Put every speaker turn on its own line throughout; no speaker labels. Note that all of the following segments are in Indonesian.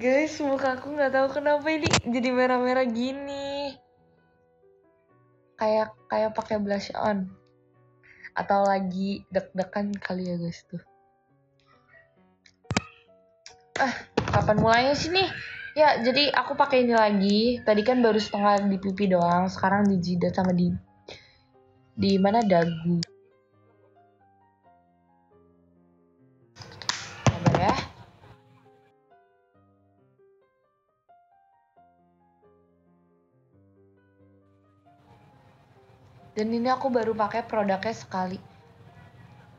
Guys, muka aku nggak tahu kenapa ini jadi merah-merah gini. Kayak kayak pakai blush on. Atau lagi deg-degan kali ya guys tuh. Ah, kapan mulainya sih nih? Ya, jadi aku pakai ini lagi. Tadi kan baru setengah di pipi doang, sekarang di jidat sama di di mana dagu. Dan ini aku baru pakai produknya sekali.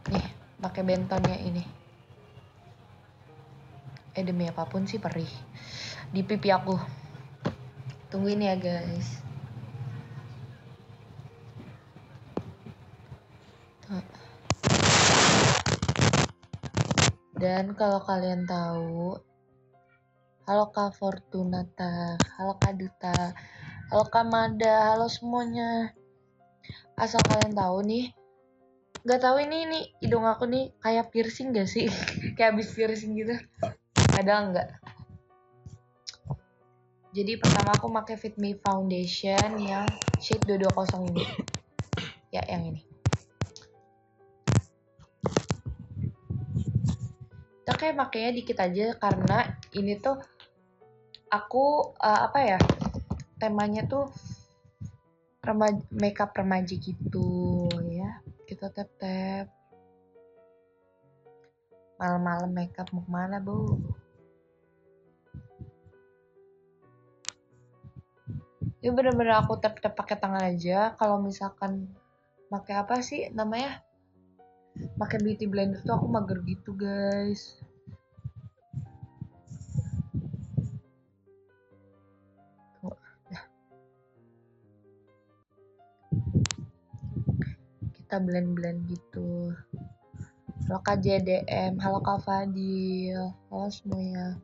Nih, pakai bentonnya ini. Eh demi apa pun sih perih. Di pipi aku. Tungguin ya guys. Dan kalau kalian tahu, halo Kak Fortunata, halo Kak Duta, halo Kak Mada, halo semuanya. Asal kalian tahu nih, nggak tahu ini nih hidung aku nih kayak piercing gak sih? kayak habis piercing gitu. Ada nggak? Jadi pertama aku pakai Fit Me Foundation yang shade 220 ini. Ya, yang ini. Kita kayak makanya dikit aja karena ini tuh aku uh, apa ya? Temanya tuh remaja, makeup remaja gitu ya. Kita tap-tap. Malam-malam makeup mau ke mana, Bu? ini bener-bener aku tap tap pakai tangan aja kalau misalkan pakai apa sih namanya pakai beauty blender tuh aku mager gitu guys kita blend blend gitu. Halo kak JDM halo kak Fadil halo semuanya.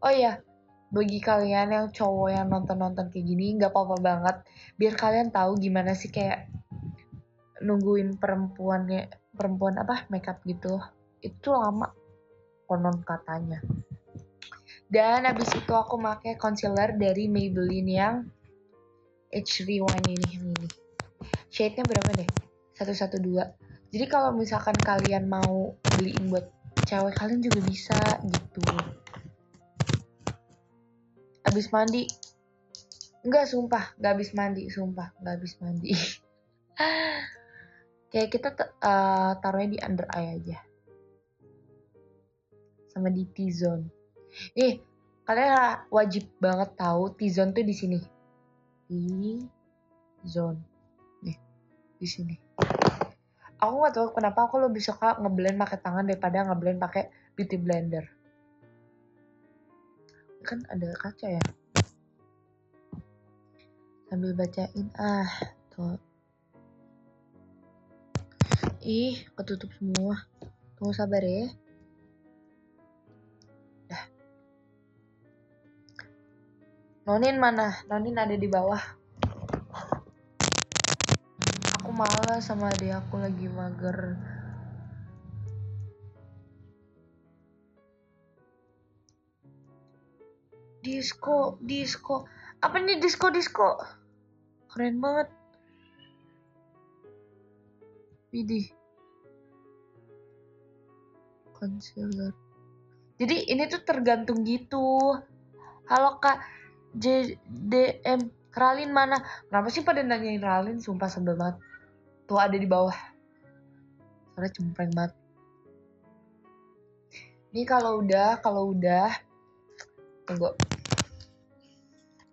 Oh iya bagi kalian yang cowok yang nonton-nonton kayak gini nggak apa-apa banget. Biar kalian tahu gimana sih kayak nungguin perempuannya perempuan apa makeup gitu. Itu lama konon katanya. Dan habis itu aku pakai concealer dari Maybelline yang H Rewind ini yang ini shade-nya berapa deh? 112 jadi kalau misalkan kalian mau beliin buat cewek kalian juga bisa gitu. Habis mandi. Enggak sumpah. Nggak habis mandi sumpah. Nggak habis mandi. Kayak kita uh, taruhnya di under eye aja. Sama di T-zone. Eh kalian wajib banget tahu T-zone tuh di sini. T-zone di sini. Aku nggak tahu kenapa aku lebih suka ngeblend pakai tangan daripada ngeblend pakai beauty blender. Kan ada kaca ya? Sambil bacain ah tuh. Ih ketutup semua. Tunggu sabar ya. Dah. Nonin mana? Nonin ada di bawah malas sama adik aku lagi mager. Disco disco. Apa nih disco disco? Keren banget. Widih. Concealer. Jadi ini tuh tergantung gitu. Halo kak. JDM Ralin mana? Kenapa sih pada nanyain Ralin? Sumpah sebel banget tuh ada di bawah. Soalnya cempreng banget. Ini kalau udah kalau udah tunggu.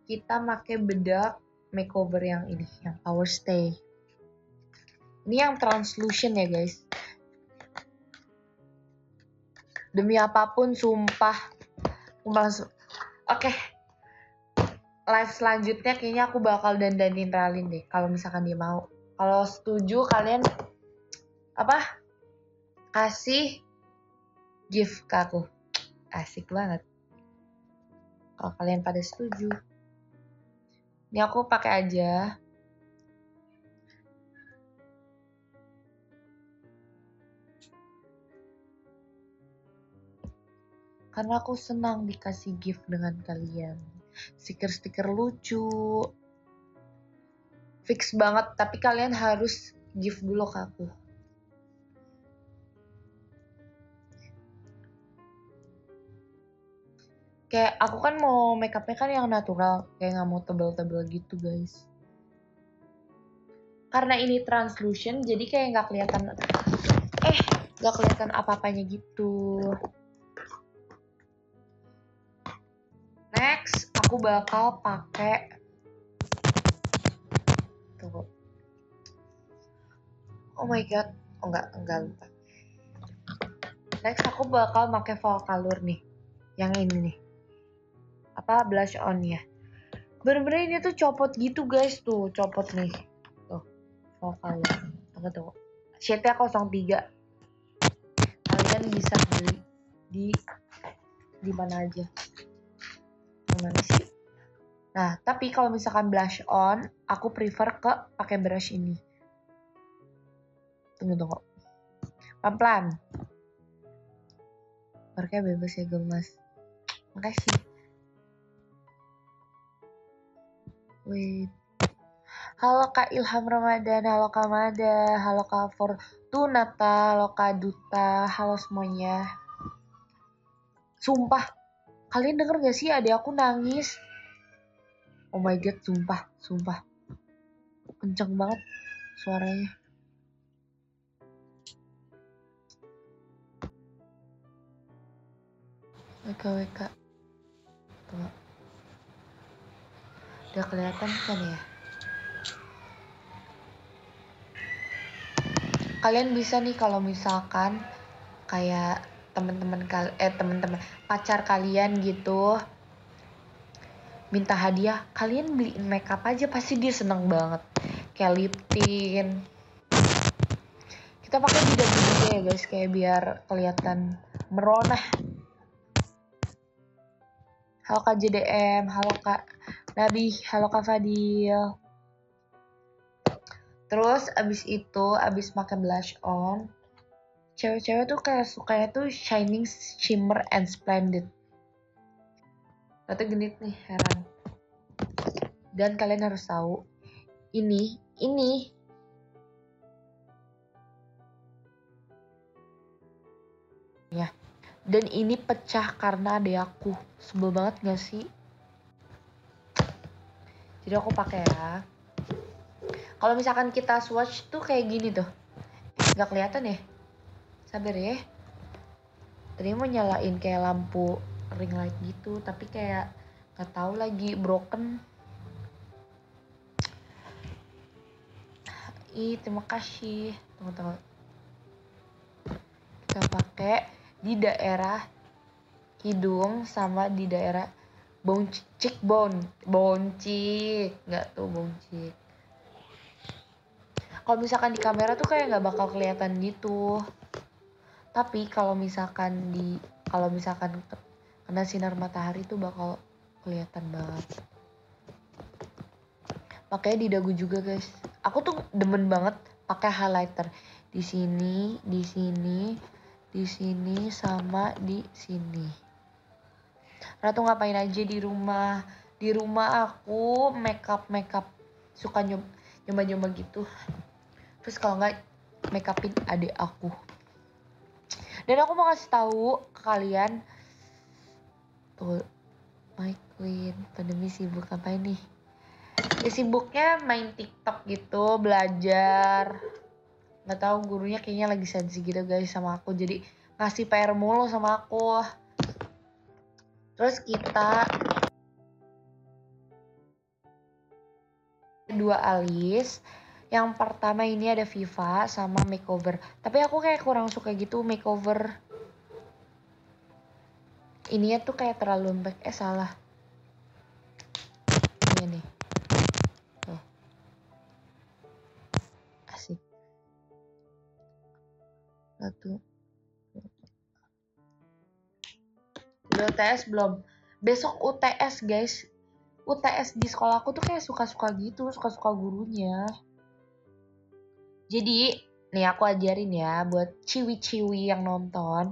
Kita pakai bedak makeover yang ini yang power stay. Ini yang translucent ya guys. Demi apa pun sumpah. Oke. Okay. live selanjutnya kayaknya aku bakal dandanin Ralin deh kalau misalkan dia mau kalau setuju kalian apa? Kasih gift ke aku. Asik banget. Kalau kalian pada setuju. Ini aku pakai aja. Karena aku senang dikasih gift dengan kalian. Stiker-stiker lucu fix banget tapi kalian harus gift dulu ke aku. Kayak aku kan mau makeupnya kan yang natural kayak nggak mau tebel-tebel gitu guys. Karena ini translucent jadi kayak nggak kelihatan eh nggak kelihatan apa-apanya gitu. Next aku bakal pakai oh my god. Oh enggak enggak lupa. Next aku bakal pakai Volcalur nih. Yang ini nih. Apa blush on ya. Bener-bener ini tuh copot gitu guys. Tuh copot nih. Tuh vokal tunggu tunggu shade-nya 03 kalian bisa beli di di mana aja. Mana sih? Nah tapi kalau misalkan blush on aku prefer ke pakai brush ini tunggu tunggu pelan-pelan. Mereka bebas ya gemas. Makasih. Wait. Halo Kak Ilham Ramadan, halo Kak Mada, halo Kak Fortunata, halo Kak Duta, halo semuanya. Sumpah, kalian denger gak sih? Adik aku nangis? Oh my god, sumpah, sumpah. Kenceng banget suaranya. WKWK. Tuh. Udah kelihatan kan ya? Kalian bisa nih kalau misalkan kayak teman-teman kal eh teman-teman pacar kalian gitu minta hadiah, kalian beliin makeup aja pasti dia seneng banget. Kayak lip tint. Kita pakai juga juga ya guys kayak biar kelihatan merona. Halo Kak JDM, halo Kak Nabi, halo Kak Fadil. Terus abis itu, abis pakai blush on, cewek-cewek tuh kayak sukanya tuh shining, shimmer, and splendid. Atau genit nih, heran. Dan kalian harus tahu, ini, ini Dan ini pecah karena ada aku. Sebel banget gak sih? jadi aku pakai ya. Kalau misalkan kita swatch tuh kayak gini tuh. Nggak kelihatan ya? Sabar ya. Tadi mau nyalain kayak lampu ring light gitu tapi kayak nggak tahu lagi broken. Ih terima kasih tunggu-tunggu kita pakai di daerah hidung sama di daerah boncik bon boncik. Nggak tuh boncik. Kalau misalkan di kamera tuh kayak nggak bakal kelihatan gitu. Tapi kalau misalkan di kalau misalkan kena sinar matahari tuh bakal kelihatan banget. Makanya di dagu juga guys. Aku tuh demen banget pakai highlighter. Di sini di sini di sini sama di sini. Ratu ngapain aja di rumah? Di rumah aku makeup makeup. Suka nyoba nyoba gitu. Terus kalau nggak makeupin adik aku. Dan aku mau kasih tahu ke kalian. Tuh my queen pandemi sibuk apa ini? Ya sibuknya main tiktok gitu belajar nggak tahu gurunya kayaknya lagi sensi gitu guys sama aku. Jadi ngasih PR mulu sama aku. Terus kita dua alis. Yang pertama ini ada Viva sama makeover. Tapi aku kayak kurang suka gitu makeover. Ini tuh kayak terlalu lembek. Eh salah UTS belum? Besok UTS guys. UTS di sekolah aku tuh kayak suka-suka gitu, suka-suka gurunya. Jadi, nih aku ajarin ya buat ciwi-ciwi yang nonton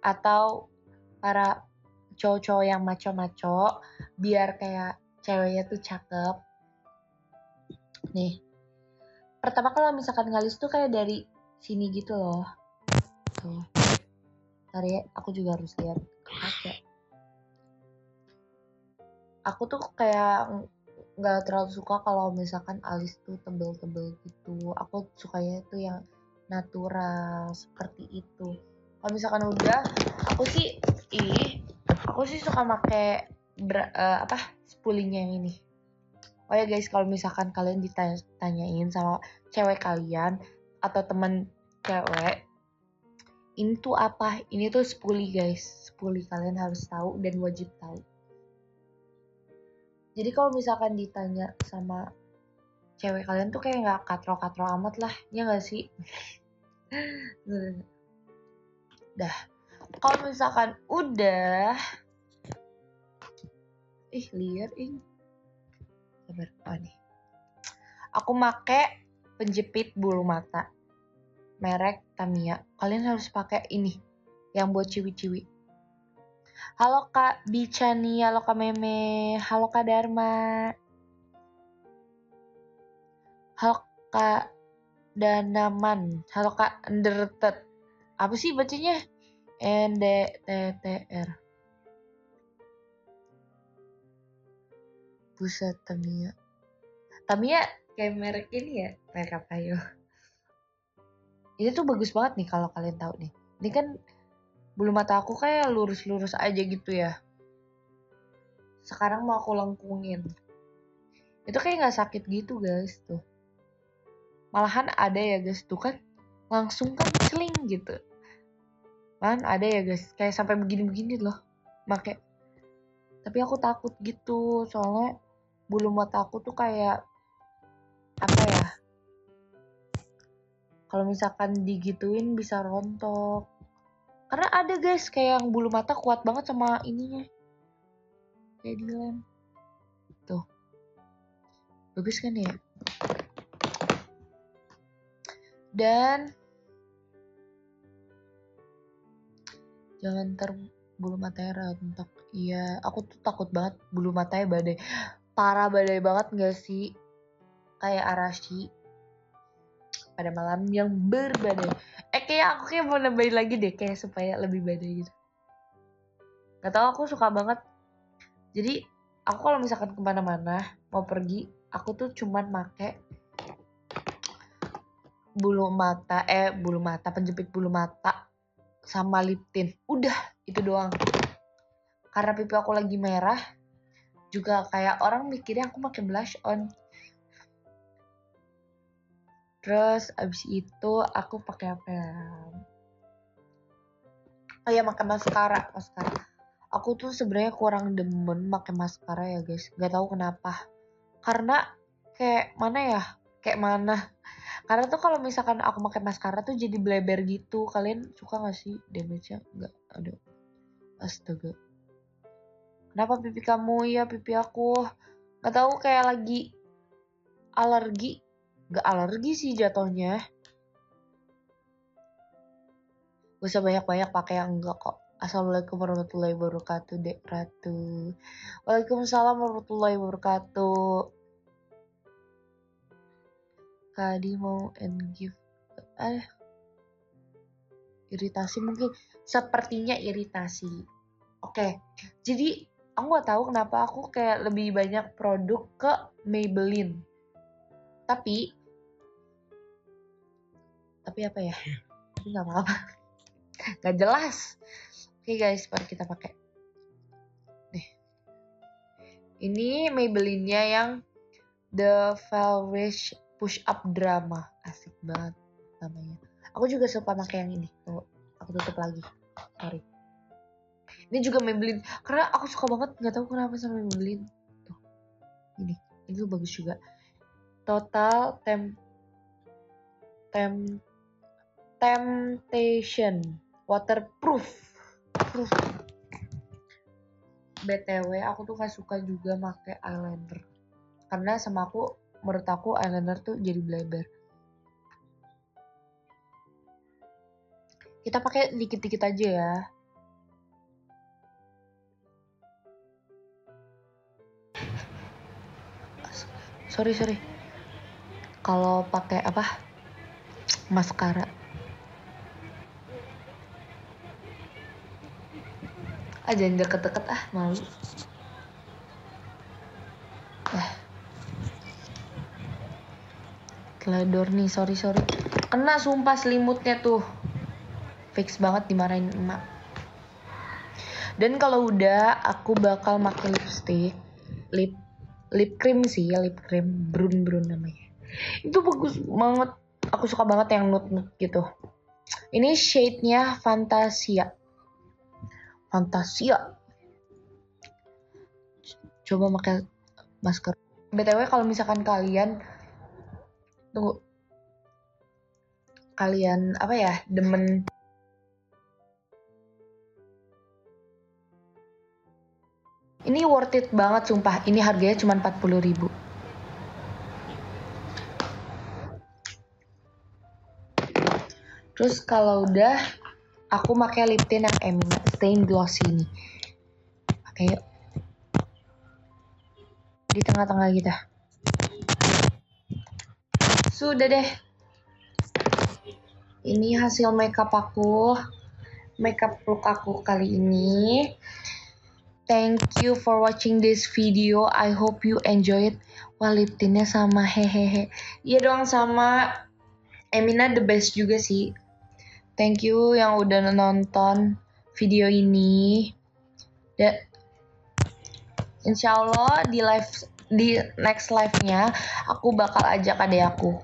atau para cowok-cowok yang maco-maco biar kayak ceweknya tuh cakep nih pertama kalau misalkan ngalis tuh kayak dari sini gitu loh tuh ntar ya aku juga harus lihat kaca aku tuh kayak nggak terlalu suka kalau misalkan alis tuh tebel-tebel gitu. Aku sukanya tuh yang natural seperti itu. Kalau misalkan udah aku sih ih aku sih suka make uh, apa spoolingnya yang ini. Oh ya guys kalau misalkan kalian ditanyain sama cewek kalian atau temen cewek ini tuh apa? Ini tuh spoolie guys. Spoolie kalian harus tahu dan wajib tahu jadi kalau misalkan ditanya sama cewek kalian tuh kayak nggak katro-katro amat lah ya nggak sih? Dah. Kalau misalkan udah ih liar ing sabar oh nih? Aku make penjepit bulu mata merek Tamiya. Kalian harus pakai ini yang buat ciwi-ciwi halo kak Bicani halo kak Meme halo kak Dharma. Halo kak Danaman halo kak Underted apa sih bacanya? N D T T R. Buset Tamiya. Tamiya kayak merek ini ya? Merek apa yo? Ini tuh bagus banget nih kalau kalian tahu nih. Ini kan bulu mata aku kayak lurus-lurus aja gitu ya. Sekarang mau aku lengkungin. Itu kayak nggak sakit gitu guys tuh. Malahan ada ya guys tuh kan. Langsung kan celing gitu. Kan ada ya guys. Kayak sampai begini-begini loh. Make. Tapi aku takut gitu. Soalnya bulu mata aku tuh kayak apa ya? Kalau misalkan digituin bisa rontok karena ada guys kayak yang bulu mata kuat banget sama ininya. Kayak dilem tuh. Bagus kan ya? Dan jangan ter bulu matanya rontok. Iya aku tuh takut banget bulu matanya badai. Parah badai banget gak sih? Kayak Arashi. Pada malam yang berbadai kayak aku kayak mau nambahin lagi deh kayak supaya lebih badai gitu. Gak tau aku suka banget. Jadi aku kalau misalkan ke mana-mana mau pergi aku tuh cuman make bulu mata eh bulu mata penjepit bulu mata sama lip tint. Udah itu doang. Karena pipi aku lagi merah juga kayak orang mikirnya aku pakai blush on terus abis itu aku pakai apa ya oh ya pakai maskara maskara. Aku tuh sebenarnya kurang demen pakai maskara ya guys. Gak tahu kenapa. Karena kayak mana ya? Kayak mana? Karena tuh kalau misalkan aku pakai maskara tuh jadi bleber gitu. Kalian suka gak sih damage-nya? Nggak. Ada astaga. Kenapa pipi kamu? Ya pipi aku. Nggak tahu kayak lagi alergi nggak alergi sih jatuhnya. Gak usah banyak-banyak pakai yang enggak kok. Assalamualaikum warahmatullahi wabarakatuh Dek Ratu. Waalaikumsalam warahmatullahi wabarakatuh. Kadi mau and give eh. Iritasi mungkin. Sepertinya iritasi. Oke. Okay. jadi aku nggak tahu kenapa aku kayak lebih banyak produk ke Maybelline tapi tapi apa ya? Tapi nggak apa-apa. Nggak jelas. Oke okay guys mari kita pakai. Nih. Ini Maybelline-nya yang The Velvet push up drama. Asik banget namanya. Aku juga suka pakai yang ini. Tuh aku tutup lagi. Sorry. Ini juga Maybelline. Karena aku suka banget nggak tahu kenapa sama Maybelline. Tuh. Ini. Ini tuh bagus juga Total Tem Tem Temptation Waterproof. Proof. BTW aku tuh gak suka juga pakai eyeliner. Karena sama aku menurut aku eyeliner tuh jadi bleber. Kita pakai dikit-dikit aja ya. Sorry, sorry kalau pakai apa? Maskara. Ah jangan deket-deket ah malu. Ah Glador nih sorry sorry. Kena sumpah selimutnya tuh. Fix banget dimarahin emak. Dan kalau udah aku bakal pakai lipstick. Lip lip cream sih lip cream. Brun brun namanya itu bagus banget. Aku suka banget yang nude nude gitu. Ini shade-nya Fantasia. Fantasia. Coba pakai masker. Btw kalau misalkan kalian tunggu. Kalian apa ya demen. Ini worth it banget sumpah. Ini harganya cuma 40 ribu terus kalau udah aku pakai lip tint yang Emina stain glossy ini. Pakai yuk. Di tengah-tengah kita. Sudah deh. Ini hasil makeup aku. Makeup look aku kali ini. Thank you for watching this video. I hope you enjoy it. Wah lip tintnya sama hehehe. Iya dong sama. Emina the best juga sih thank you yang udah nonton video ini. Dan insya Allah di live di next live nya aku bakal ajak adek aku